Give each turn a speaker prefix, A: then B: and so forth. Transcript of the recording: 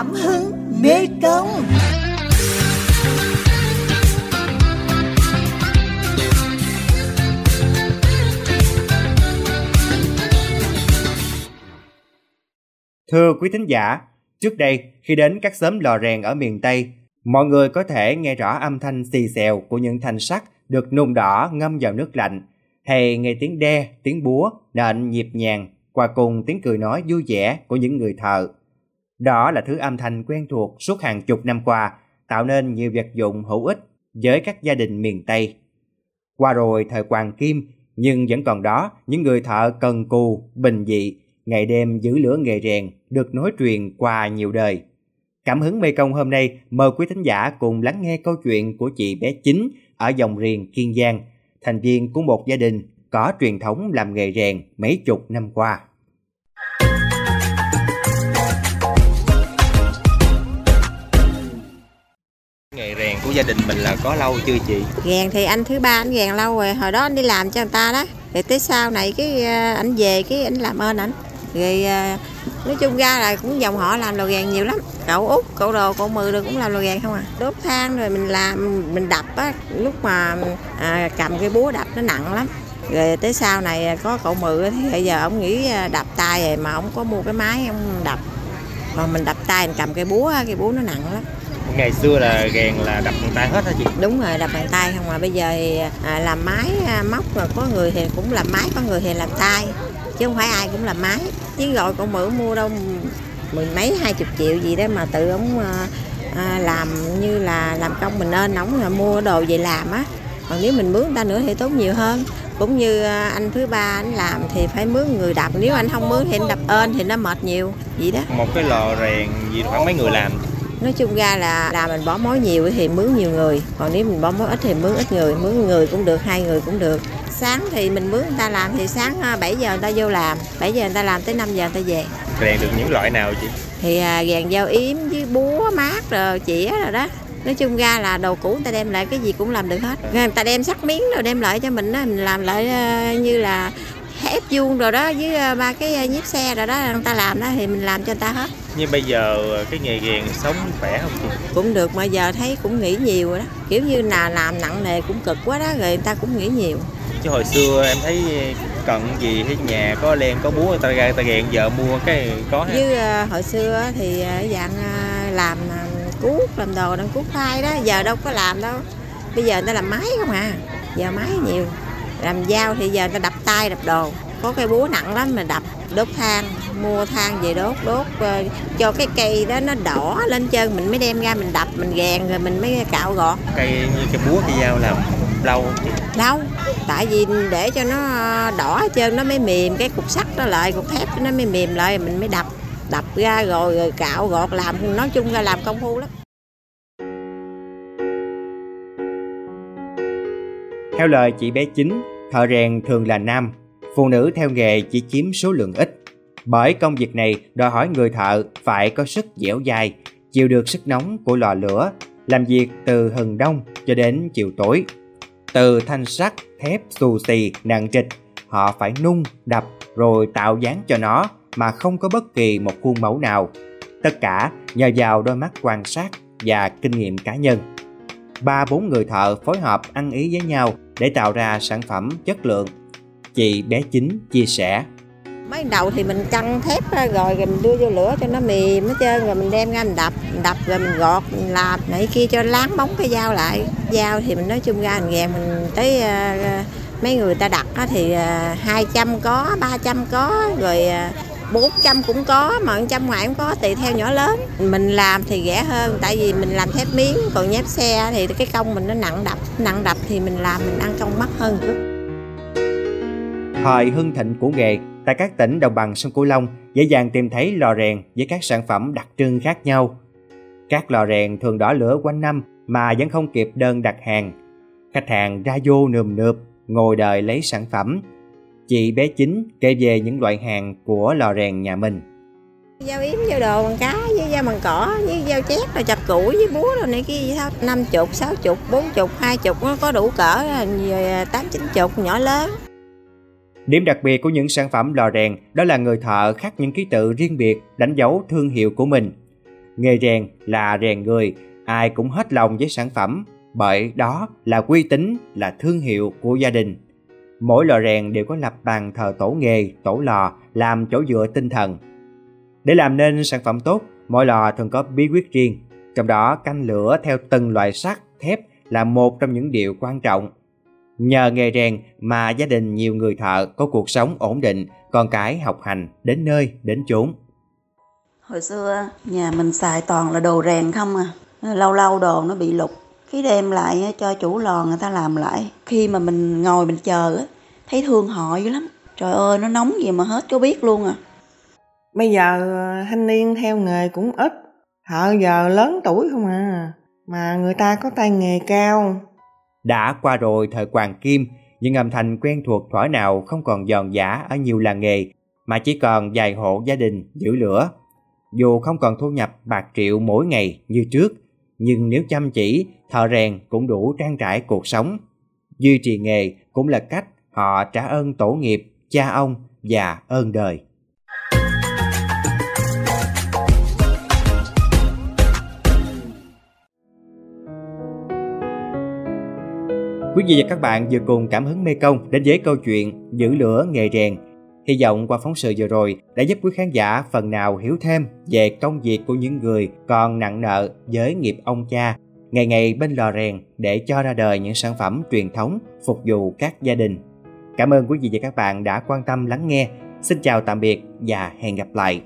A: Cảm hứng Mê Công
B: Thưa quý thính giả, trước đây khi đến các xóm lò rèn ở miền Tây, mọi người có thể nghe rõ âm thanh xì xèo của những thanh sắt được nung đỏ ngâm vào nước lạnh, hay nghe tiếng đe, tiếng búa, nện nhịp nhàng, qua cùng tiếng cười nói vui vẻ của những người thợ. Đó là thứ âm thanh quen thuộc suốt hàng chục năm qua, tạo nên nhiều vật dụng hữu ích với các gia đình miền Tây. Qua rồi thời Hoàng Kim, nhưng vẫn còn đó những người thợ cần cù, bình dị, ngày đêm giữ lửa nghề rèn được nối truyền qua nhiều đời. Cảm hứng Mê Công hôm nay mời quý thính giả cùng lắng nghe câu chuyện của chị bé Chính ở dòng riền Kiên Giang, thành viên của một gia đình có truyền thống làm nghề rèn mấy chục năm qua.
C: Của gia đình mình là có lâu chưa chị?
D: gàn thì anh thứ ba anh gàn lâu rồi, hồi đó anh đi làm cho người ta đó. Rồi tới sau này cái ờ, anh về cái anh làm ơn ảnh. Rồi ờ, nói chung ra là cũng dòng họ làm lò gàn nhiều lắm. Cậu út, cậu đồ, cậu mười rồi cũng làm lò gàn không à. Đốt than rồi mình làm, mình đập á, lúc mà à, cầm cái búa đập nó nặng lắm. Rồi tới sau này có cậu mười thì bây giờ ông nghĩ đập tay rồi mà ông có mua cái máy ông đập. Còn mình đập tay mình cầm cái búa, cái búa nó nặng lắm.
C: Ngày xưa là rèn là đập bằng tay hết hả chị?
D: đúng rồi đập bằng tay không mà bây giờ thì à, làm máy à, móc rồi có người thì cũng làm máy có người thì làm tay chứ không phải ai cũng làm máy. Chứ gọi cậu mượn mua đâu mười mấy hai chục triệu gì đó mà tự ông à, à, làm như là làm công mình nên ổng là mua đồ về làm á. Còn nếu mình mướn người ta nữa thì tốn nhiều hơn. Cũng như anh thứ ba anh làm thì phải mướn người đập. Nếu anh không mướn thì anh đập ơn thì nó mệt nhiều vậy đó.
C: Một cái lò rèn gì khoảng mấy người làm?
D: Nói chung ra là là mình bỏ mối nhiều thì mướn nhiều người. Còn nếu mình bỏ mối ít thì mướn ít người mướn người cũng được hai người cũng được. Sáng thì mình mướn người ta làm thì sáng à, 7 giờ người ta vô làm 7 giờ người ta làm tới 5 giờ người ta về.
C: Rèn được những loại nào chị?
D: thì à, gàn dao yếm với búa mát rồi chĩa rồi đó. Nói chung ra là đồ cũ người ta đem lại cái gì cũng làm được hết. Người ta đem sắt miếng rồi đem lại cho mình đó mình làm lại à, như là ép vuông rồi đó với à, ba cái à, nhíp xe rồi đó người ta làm đó thì mình làm cho người ta hết.
C: Như bây giờ cái nghề rèn sống khỏe không chị?
D: cũng được mà giờ thấy cũng nghĩ nhiều rồi đó. Kiểu như là làm nặng nề cũng cực quá đó rồi người ta cũng nghĩ nhiều.
C: Chứ hồi xưa em thấy cần gì hay nhà có len có búa người ta ra người ta rèn giờ mua cái có ha.
D: chứ ờ, hồi xưa thì ờ, dạng ờ, làm ờ, cuốc làm đồ đang cuốc khoai đó giờ đâu có làm đâu. Bây giờ người ta làm máy không à giờ máy nhiều làm dao thì giờ người ta đập tay đập đồ. Có cái búa nặng lắm mà đập đốt than mua than về đốt đốt ờ, cho cái cây đó nó đỏ lên chân mình mới đem ra mình đập mình gàn rồi mình mới cạo gọt.
C: Cây như cái búa cái dao làm lâu không chị?
D: lâu tại vì để cho nó đỏ trơn nó mới mềm. Cái cục sắt đó lại cục thép nó mới mềm lại mình mới đập. Đập ra rồi, rồi cạo gọt làm nói chung ra làm công phu lắm.
B: Theo lời chị bé Chính, thợ rèn thường là nam, phụ nữ theo nghề chỉ chiếm số lượng ít. Bởi công việc này đòi hỏi người thợ phải có sức dẻo dai, chịu được sức nóng của lò lửa, làm việc từ hừng đông cho đến chiều tối. Từ thanh sắt, thép xù xì, nặng trịch, họ phải nung, đập rồi tạo dáng cho nó mà không có bất kỳ một khuôn mẫu nào. Tất cả nhờ vào đôi mắt quan sát và kinh nghiệm cá nhân. Ba bốn người thợ phối hợp ăn ý với nhau để tạo ra sản phẩm chất lượng. Chị bé Chính chia sẻ.
D: mới đầu thì mình căng thép ra rồi rồi mình đưa vô lửa cho nó mềm hết trơn rồi mình đem ra mình đập mình đập rồi mình gọt mình làm nãy kia cho láng bóng cái dao lại dao thì mình nói chung ra mình gàn mình tới ờ, mấy người ta đặt thì ờ, uh, 200 có 300 có rồi uh, 400 cũng có mà 100 ngoài cũng có tùy theo nhỏ lớn mình làm thì rẻ hơn tại vì mình làm thép miếng còn nhép xe thì cái công mình nó nặng đập nặng đập thì mình làm mình ăn công mắc hơn
B: Thời hưng thịnh của nghề, tại các tỉnh đồng bằng sông Cửu Long dễ dàng tìm thấy lò rèn với các sản phẩm đặc trưng khác nhau. Các lò rèn thường đỏ lửa quanh năm mà vẫn không kịp đơn đặt hàng. Khách hàng ra vô nườm nượp, ngồi đợi lấy sản phẩm. Chị bé Chính kể về những loại hàng của lò rèn nhà mình.
D: dao yếm dao đồ bằng cá với dao bằng cỏ với dao chét rồi chặt củi với búa rồi này kia thôi năm chục sáu chục bốn chục hai chục nó có đủ cỡ tám chín chục nhỏ lớn
B: Điểm đặc biệt của những sản phẩm lò rèn đó là người thợ khắc những ký tự riêng biệt đánh dấu thương hiệu của mình. nghề rèn là rèn người, ai cũng hết lòng với sản phẩm, bởi đó là uy tín, là thương hiệu của gia đình. Mỗi lò rèn đều có lập bàn thờ tổ nghề, tổ lò làm chỗ dựa tinh thần. Để làm nên sản phẩm tốt, mỗi lò thường có bí quyết riêng, trong đó canh lửa theo từng loại sắt, thép là một trong những điều quan trọng. Nhờ nghề rèn mà gia đình nhiều người thợ có cuộc sống ổn định, con cái học hành đến nơi đến chốn.
E: Hồi xưa nhà mình xài toàn là đồ rèn không à. Lâu lâu đồ nó bị lục. Khi đem lại cho chủ lò người ta làm lại. Khi mà mình ngồi mình chờ thấy thương họ dữ lắm. Trời ơi nó nóng gì mà hết có biết luôn à.
F: Bây giờ ờ, thanh niên theo nghề cũng ít. Thợ giờ lớn tuổi không à. Mà người ta có tay nghề cao.
B: Đã qua rồi thời Hoàng Kim, những âm thanh quen thuộc thỏa nào không còn giòn giả ở nhiều làng nghề, mà chỉ còn vài hộ gia đình giữ lửa dù không còn thu nhập bạc triệu mỗi ngày như trước, nhưng nếu chăm chỉ, thợ rèn cũng đủ trang trải cuộc sống. Duy trì nghề cũng là cách họ trả ơn tổ nghiệp, cha ông và ơn đời. Quý vị và các bạn vừa cùng cảm hứng Mê Công đến với câu chuyện Giữ lửa nghề rèn Hy vọng qua phóng sự vừa rồi đã giúp quý khán giả phần nào hiểu thêm về công việc của những người còn nặng nợ với nghiệp ông cha, ngày ngày bên lò rèn để cho ra đời những sản phẩm truyền thống phục vụ các gia đình. Cảm ơn quý vị và các bạn đã quan tâm lắng nghe. Xin chào tạm biệt và hẹn gặp lại.